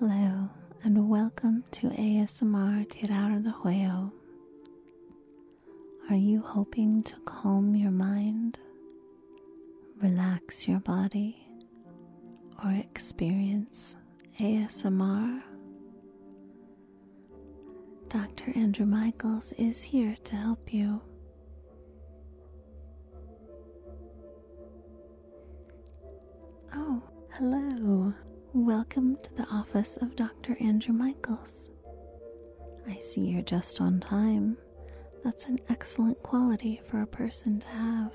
Hello, and welcome to ASMR Tirar de Juego. Are you hoping to calm your mind, relax your body, or experience ASMR? Dr. Andrew Michaels is here to help you. Oh, hello. Welcome to the office of Dr. Andrew Michaels. I see you're just on time. That's an excellent quality for a person to have.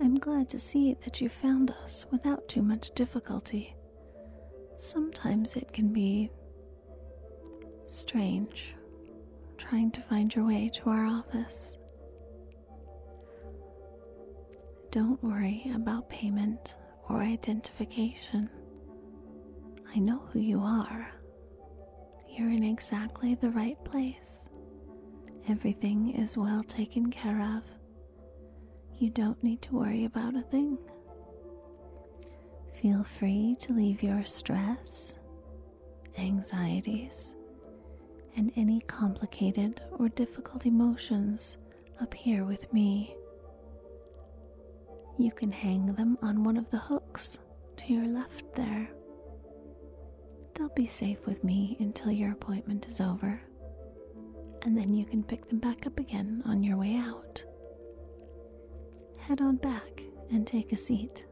I'm glad to see that you found us without too much difficulty. Sometimes it can be strange trying to find your way to our office. Don't worry about payment or identification. I know who you are. You're in exactly the right place. Everything is well taken care of. You don't need to worry about a thing. Feel free to leave your stress, anxieties, and any complicated or difficult emotions up here with me. You can hang them on one of the hooks to your left there. They'll be safe with me until your appointment is over, and then you can pick them back up again on your way out. Head on back and take a seat.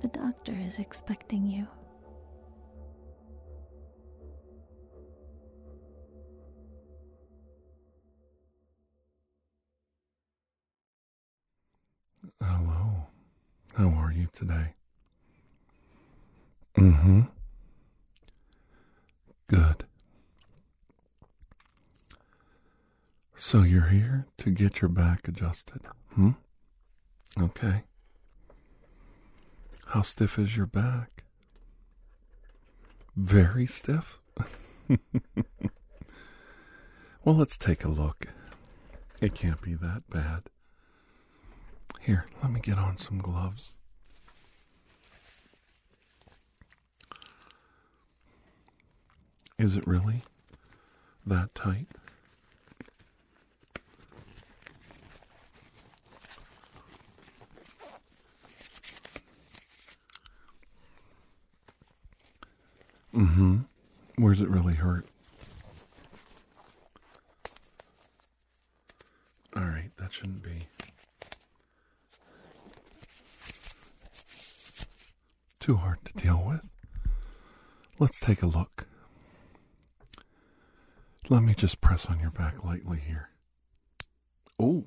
The doctor is expecting you. Hello. How are you today? Mm hmm. Good. So you're here to get your back adjusted, hmm? Okay. How stiff is your back? Very stiff? well, let's take a look. It can't be that bad. Here, let me get on some gloves. Is it really that tight? Mm hmm. Where's it really hurt? All right, that shouldn't be. Too hard to deal with. Let's take a look. Let me just press on your back lightly here. Oh.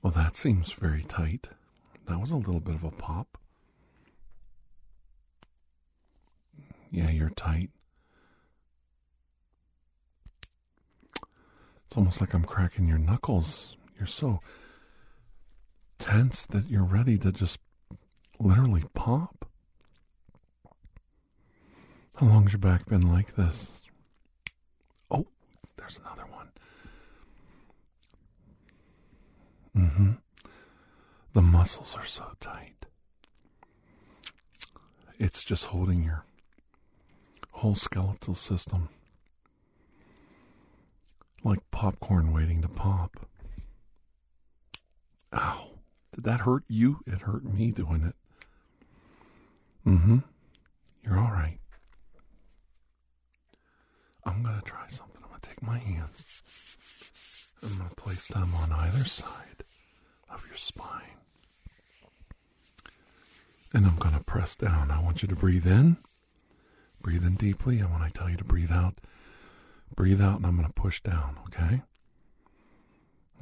Well, that seems very tight. That was a little bit of a pop. Yeah, you're tight. It's almost like I'm cracking your knuckles. You're so tense that you're ready to just literally pop. How long's your back been like this? There's another one. Mm-hmm. The muscles are so tight. It's just holding your whole skeletal system like popcorn waiting to pop. Ow. Did that hurt you? It hurt me doing it. Mm-hmm. You're all right. I'm going to try something. I'm going to take my hands. I'm going to place them on either side of your spine. And I'm going to press down. I want you to breathe in. Breathe in deeply. And when I tell you to breathe out, breathe out and I'm going to push down, okay?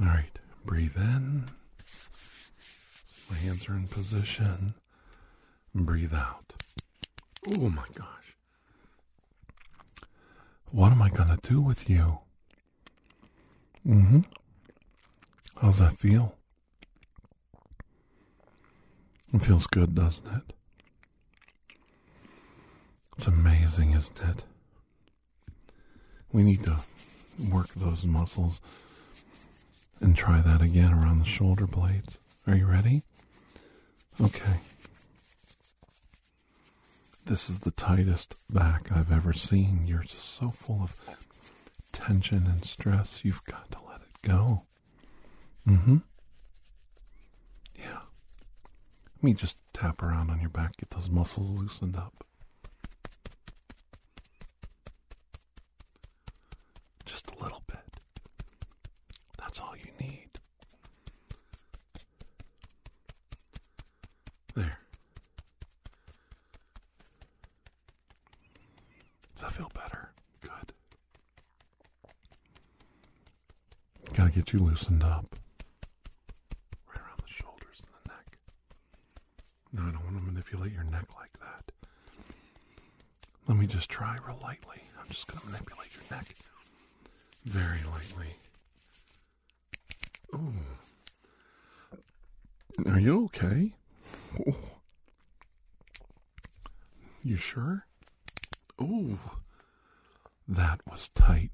All right. Breathe in. My hands are in position. Breathe out. Oh my gosh. What am I going to do with you? Mm hmm. How's that feel? It feels good, doesn't it? It's amazing, isn't it? We need to work those muscles and try that again around the shoulder blades. Are you ready? Okay. This is the tightest back I've ever seen. You're just so full of tension and stress. You've got to let it go. Mm hmm. Yeah. Let me just tap around on your back, get those muscles loosened up. Just a little bit. That's all you need. There. Does that feel better? Good. Gotta get you loosened up. Right around the shoulders and the neck. No, I don't want to manipulate your neck like that. Let me just try real lightly. I'm just gonna manipulate your neck very lightly. Ooh. Are you okay? Oh. You sure? Ooh. That was tight.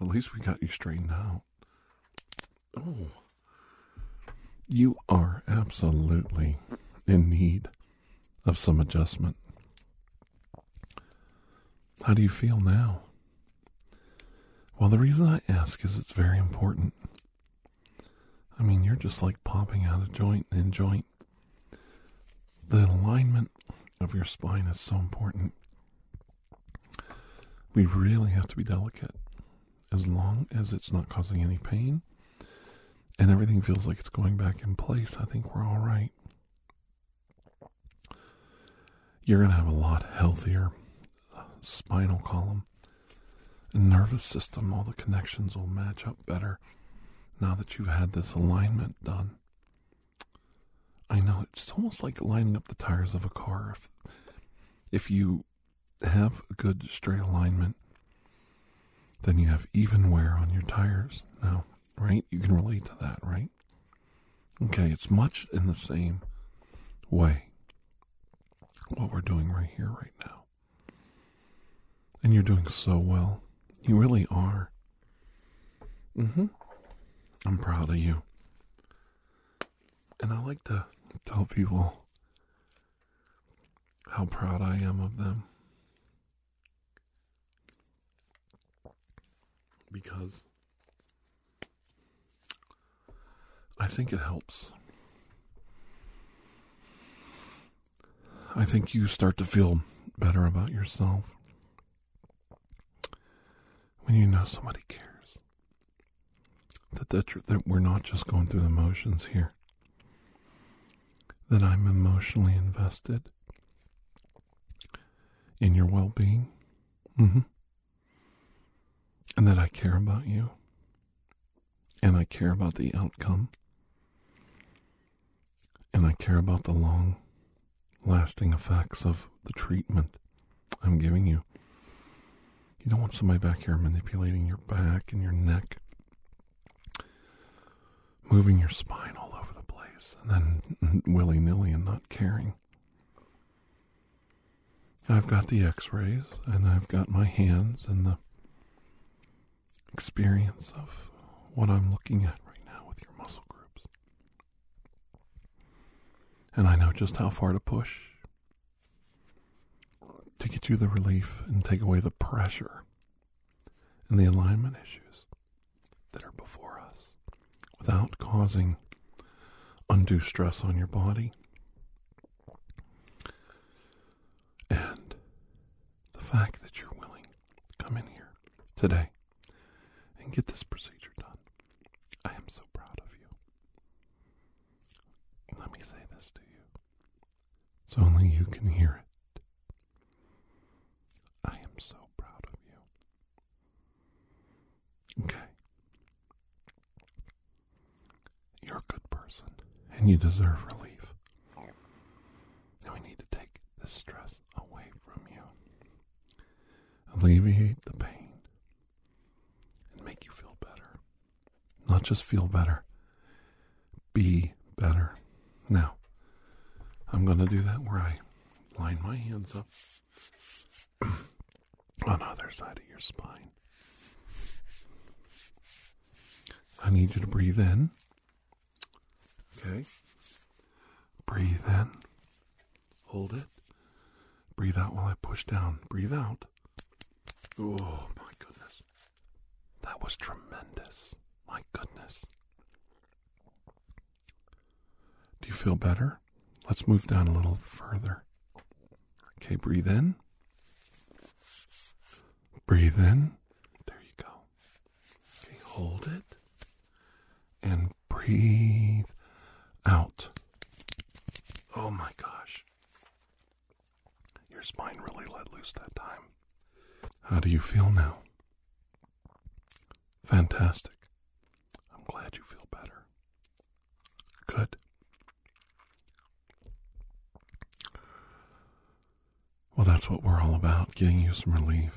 At least we got you straightened out. Oh. You are absolutely in need of some adjustment. How do you feel now? Well, the reason I ask is it's very important. I mean, you're just like popping out of joint and joint. The alignment of your spine is so important. We really have to be delicate. As long as it's not causing any pain and everything feels like it's going back in place, I think we're all right. You're going to have a lot healthier uh, spinal column and nervous system. All the connections will match up better now that you've had this alignment done. I know it's almost like lining up the tires of a car. If, if you have a good straight alignment, then you have even wear on your tires. Now, right? You can relate to that, right? Okay, it's much in the same way what we're doing right here, right now. And you're doing so well. You really are. Mm hmm. I'm proud of you. And I like to tell people how proud I am of them. Because I think it helps. I think you start to feel better about yourself when you know somebody cares. That, that, that we're not just going through the motions here. That I'm emotionally invested in your well being. Mm-hmm. And that I care about you. And I care about the outcome. And I care about the long lasting effects of the treatment I'm giving you. You don't want somebody back here manipulating your back and your neck, moving your spine all over the place, and then willy nilly and not caring. I've got the x rays and I've got my hands and the experience of what I'm looking at right now with your muscle groups. And I know just how far to push to get you the relief and take away the pressure and the alignment issues that are before us without causing undue stress on your body. And the fact that you're willing to come in here today get this procedure done, I am so proud of you. Let me say this to you so only you can hear it. I am so proud of you. Okay. You're a good person, and you deserve relief. And we need to take this stress away from you, alleviate the pain, and make you feel better. Not just feel better, be better. Now, I'm going to do that where I line my hands up on either side of your spine. I need you to breathe in. Okay. Breathe in. Hold it. Breathe out while I push down. Breathe out. Oh, my goodness. That was tremendous. My goodness. Do you feel better? Let's move down a little further. Okay, breathe in. Breathe in. There you go. Okay, hold it. And breathe out. Oh my gosh. Your spine really let loose that time. How do you feel now? Fantastic. Glad you feel better. Good. Well, that's what we're all about getting you some relief.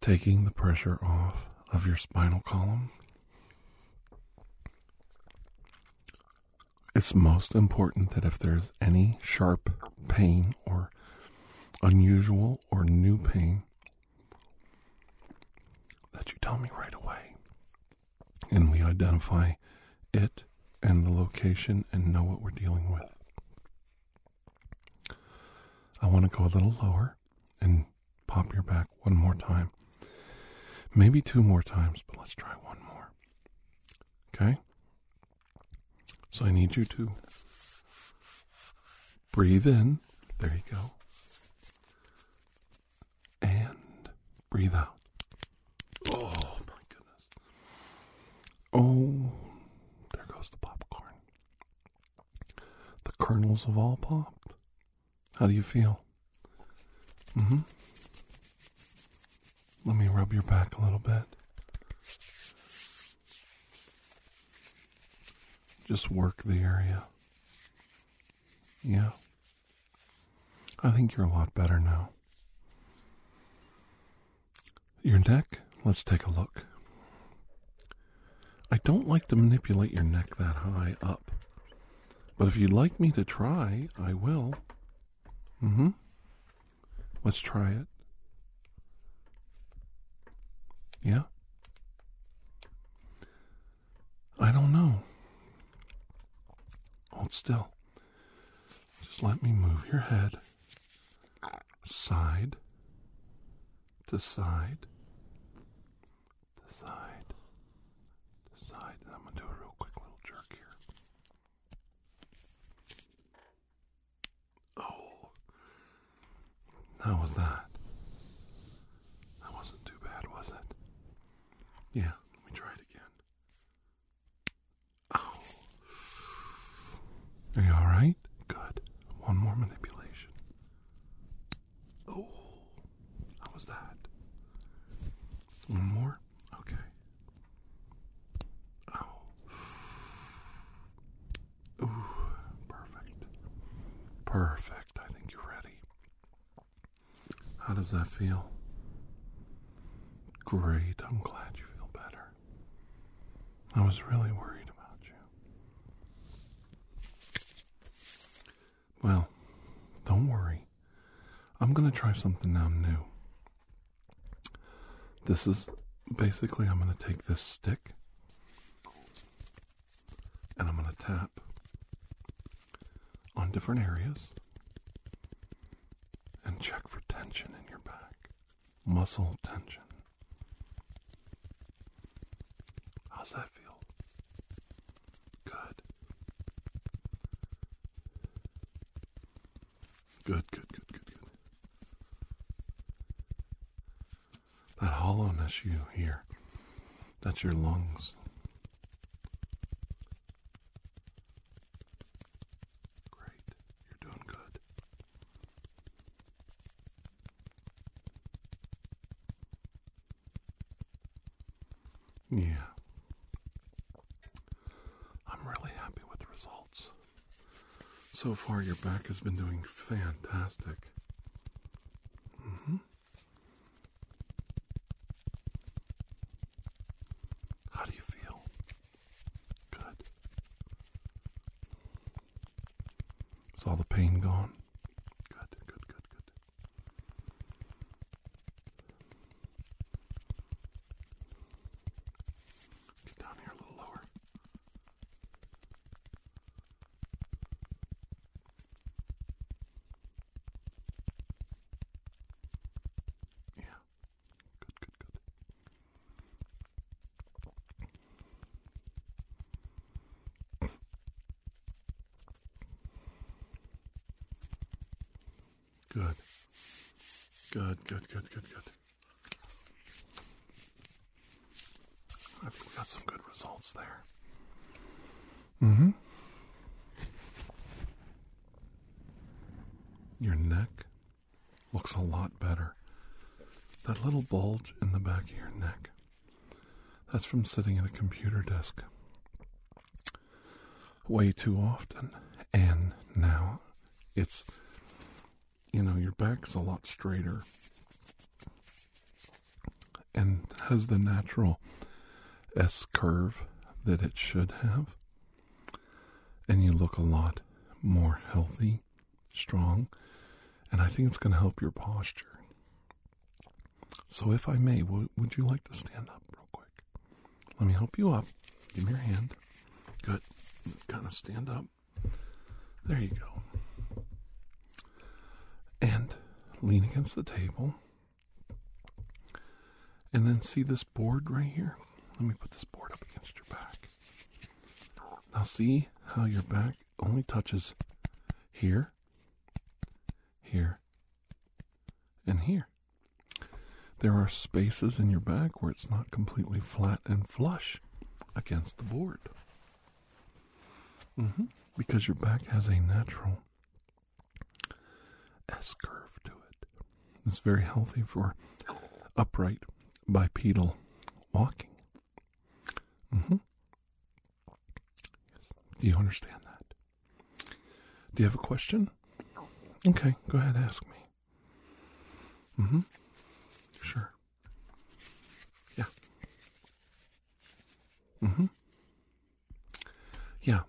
Taking the pressure off of your spinal column. It's most important that if there's any sharp pain or unusual or new pain, that you tell me right away. And we identify it and the location and know what we're dealing with. I want to go a little lower and pop your back one more time. Maybe two more times, but let's try one more. Okay? So I need you to breathe in. There you go. And breathe out. Oh my goodness. Oh, there goes the popcorn. Have all popped. How do you feel? Mm hmm. Let me rub your back a little bit. Just work the area. Yeah. I think you're a lot better now. Your neck, let's take a look. I don't like to manipulate your neck that high up. But if you'd like me to try, I will. Mm hmm. Let's try it. Yeah? I don't know. Hold still. Just let me move your head side to side to side to side. And I'm going to do a real quick little jerk here. Oh. How was that? That wasn't too bad, was it? Yeah, let me try it again. Oh. Are you alright? Good. One more manipulation. Oh. How was that? One more? Okay. Oh. Ooh, perfect. Perfect. I think you're ready. How does that feel? Great. I'm glad you feel better. I was really worried about you. Well, don't worry. I'm going to try something now new. This is basically, I'm going to take this stick and I'm going to tap on different areas and check for tension in your back, muscle tension. How's that feel? Good. Good, good, good, good, good. That hollowness you hear, that's your lungs. Great. You're doing good. Yeah. I'm really happy with the results. So far, your back has been doing fantastic. hmm How do you feel? Good. Is all the pain gone? Good, good, good, good. Get down here a little lower. Good. Good, good, good, good, good. I think we got some good results there. Mm hmm. Your neck looks a lot better. That little bulge in the back of your neck, that's from sitting at a computer desk way too often. And now it's, you know, your back's a lot straighter and has the natural S curve that it should have. And you look a lot more healthy, strong, and I think it's going to help your posture. So, if I may, w- would you like to stand up real quick? Let me help you up. Give me your hand. Good. Kind of stand up. There you go. And lean against the table. And then see this board right here? Let me put this board up against your back. Now, see how your back only touches here, here, and here. There are spaces in your back where it's not completely flat and flush against the board. Mm-hmm. Because your back has a natural S curve to it. It's very healthy for upright bipedal walking. Mm-hmm. Do you understand that? Do you have a question? Okay, go ahead, ask me. Mm-hmm. Sure. Yeah. Mm-hmm. Yeah.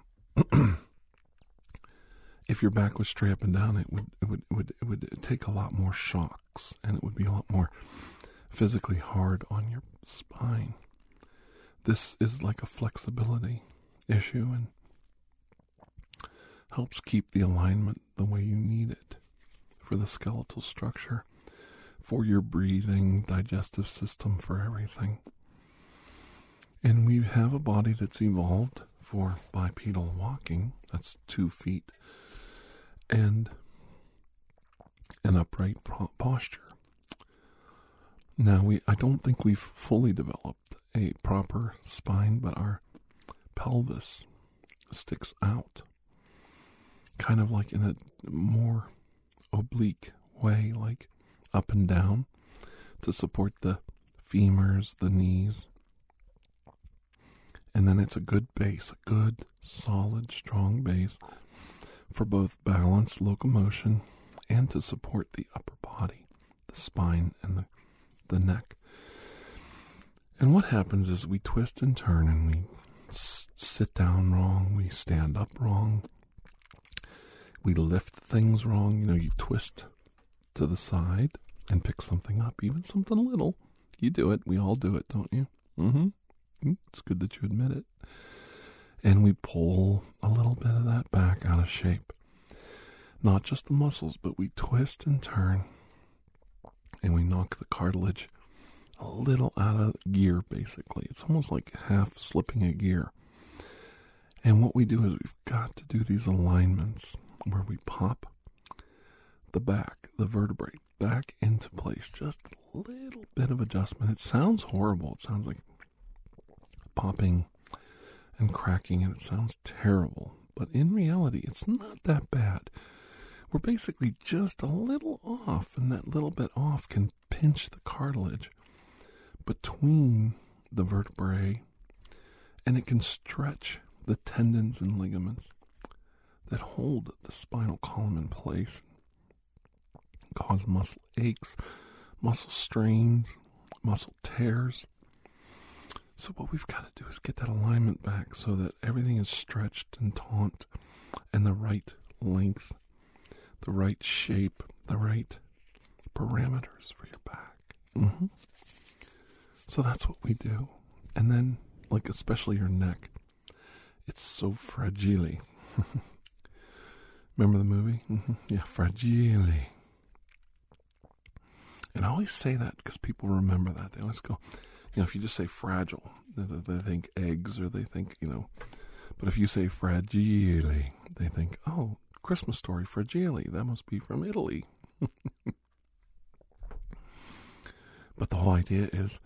If your back was straight up and down, it would it would it would it would take a lot more shocks, and it would be a lot more physically hard on your spine. This is like a flexibility issue and helps keep the alignment the way you need it for the skeletal structure, for your breathing, digestive system, for everything. And we have a body that's evolved for bipedal walking. That's two feet and an upright posture. Now we I don't think we've fully developed a proper spine, but our pelvis sticks out kind of like in a more oblique way, like up and down to support the femurs, the knees. And then it's a good base, a good, solid, strong base for both balance, locomotion, and to support the upper body, the spine, and the, the neck. And what happens is we twist and turn and we s- sit down wrong, we stand up wrong, we lift things wrong. You know, you twist to the side and pick something up, even something little. You do it. We all do it, don't you? Mm-hmm. It's good that you admit it. And we pull a little bit of that back out of shape. Not just the muscles, but we twist and turn and we knock the cartilage a little out of gear, basically. It's almost like half slipping a gear. And what we do is we've got to do these alignments where we pop the back, the vertebrae, back into place. Just a little bit of adjustment. It sounds horrible. It sounds like popping and cracking, and it sounds terrible. But in reality, it's not that bad. We're basically just a little off, and that little bit off can pinch the cartilage between the vertebrae, and it can stretch the tendons and ligaments that hold the spinal column in place, cause muscle aches, muscle strains, muscle tears. So, what we've got to do is get that alignment back so that everything is stretched and taut and the right length, the right shape, the right parameters for your back. Mm-hmm. So, that's what we do. And then, like, especially your neck, it's so fragile. Remember the movie? Mm-hmm. Yeah, Fragile. And I always say that because people remember that. They always go, you know, if you just say fragile, they, they think eggs or they think, you know, but if you say fragile, they think, oh, Christmas story, Fragile. That must be from Italy. but the whole idea is,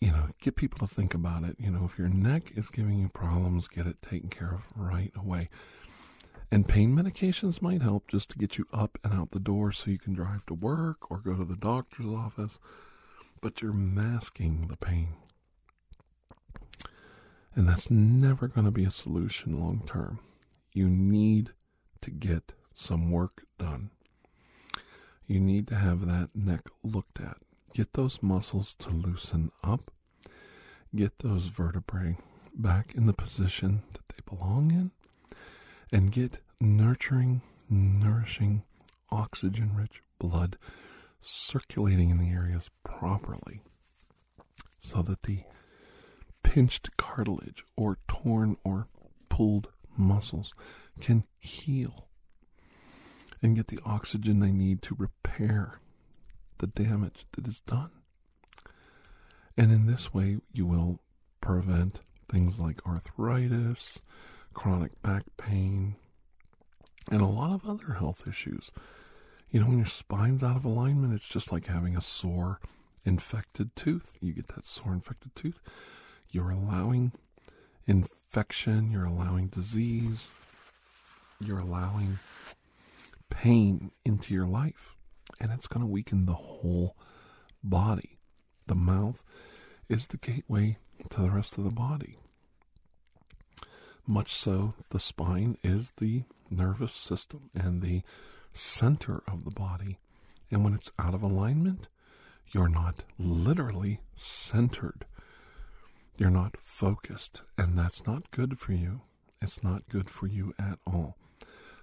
you know, get people to think about it. You know, if your neck is giving you problems, get it taken care of right away. And pain medications might help just to get you up and out the door so you can drive to work or go to the doctor's office, but you're masking the pain. And that's never going to be a solution long term. You need to get some work done. You need to have that neck looked at. Get those muscles to loosen up. Get those vertebrae back in the position that they belong in and get nurturing, nourishing, oxygen rich blood circulating in the areas properly so that the pinched cartilage or torn or pulled muscles can heal and get the oxygen they need to repair the damage that is done. And in this way, you will prevent things like arthritis, chronic back pain, and a lot of other health issues. You know, when your spine's out of alignment, it's just like having a sore, infected tooth. You get that sore, infected tooth. You're allowing infection, you're allowing disease, you're allowing pain into your life, and it's going to weaken the whole body. The mouth is the gateway to the rest of the body. Much so, the spine is the nervous system and the center of the body. And when it's out of alignment, you're not literally centered. You're not focused. And that's not good for you. It's not good for you at all.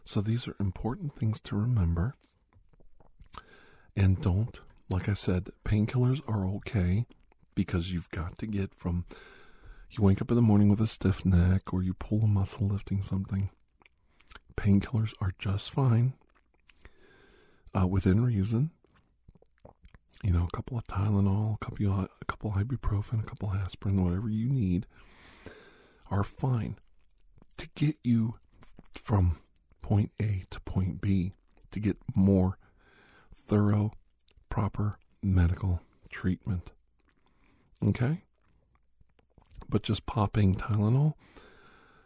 So these are important things to remember. And don't, like I said, painkillers are okay because you've got to get from you wake up in the morning with a stiff neck or you pull a muscle lifting something. Painkillers are just fine uh, within reason. You know, a couple of Tylenol, a couple of, a couple of ibuprofen, a couple of aspirin, whatever you need, are fine to get you from point A to point B to get more thorough, proper medical treatment. Okay? But just popping Tylenol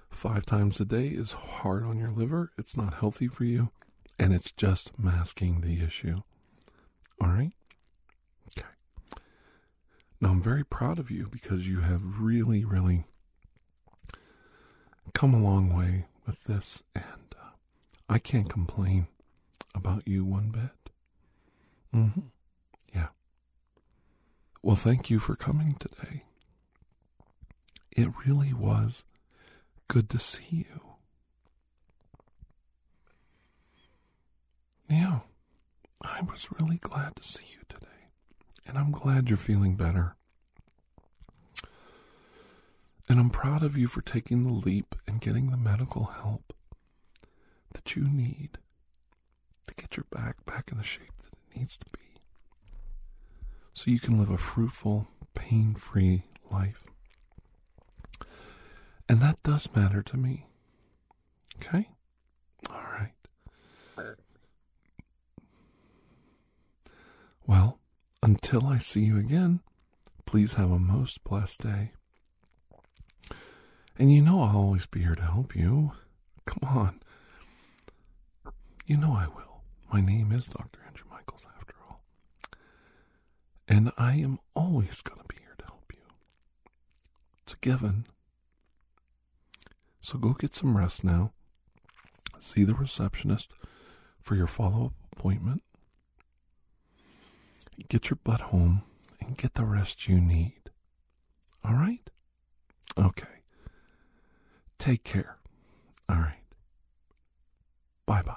five times a day is hard on your liver. It's not healthy for you, and it's just masking the issue. All right? Okay. Now, I'm very proud of you because you have really, really come a long way with this, and uh, I can't complain about you one bit. Mm-hmm. Yeah. Well, thank you for coming today. It really was good to see you. Yeah, I was really glad to see you today. And I'm glad you're feeling better. And I'm proud of you for taking the leap and getting the medical help that you need to get your back back in the shape that it needs to be. So you can live a fruitful, pain free life. And that does matter to me. Okay? All right. Well, until I see you again, please have a most blessed day. And you know I'll always be here to help you. Come on. You know I will. My name is Dr. Andrew Michaels, after all. And I am always going to be here to help you. It's a given. So go get some rest now. See the receptionist for your follow up appointment. Get your butt home and get the rest you need. All right? Okay. Take care. All right. Bye bye.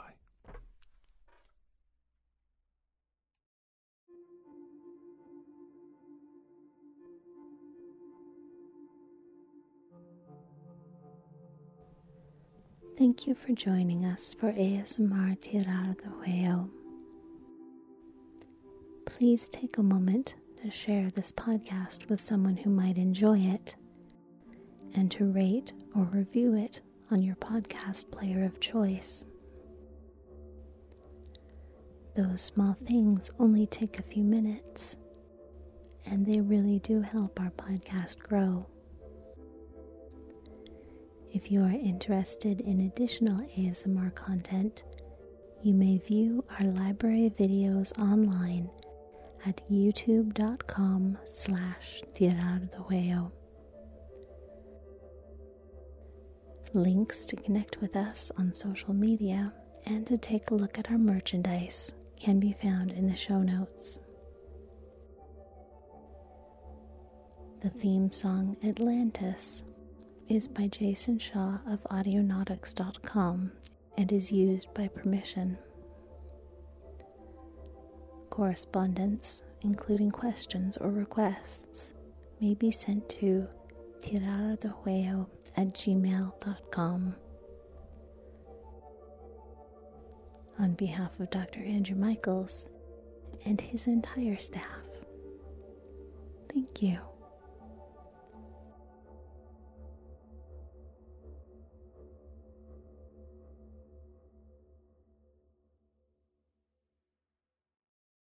Thank you for joining us for ASMR Tirar de Juego. Please take a moment to share this podcast with someone who might enjoy it and to rate or review it on your podcast player of choice. Those small things only take a few minutes, and they really do help our podcast grow. If you are interested in additional ASMR content, you may view our library videos online at youtube.com slash tirar Links to connect with us on social media and to take a look at our merchandise can be found in the show notes. The theme song Atlantis is by Jason Shaw of Audionautix.com and is used by permission. Correspondence, including questions or requests, may be sent to tirardejuego at gmail.com. On behalf of Dr. Andrew Michaels and his entire staff, thank you.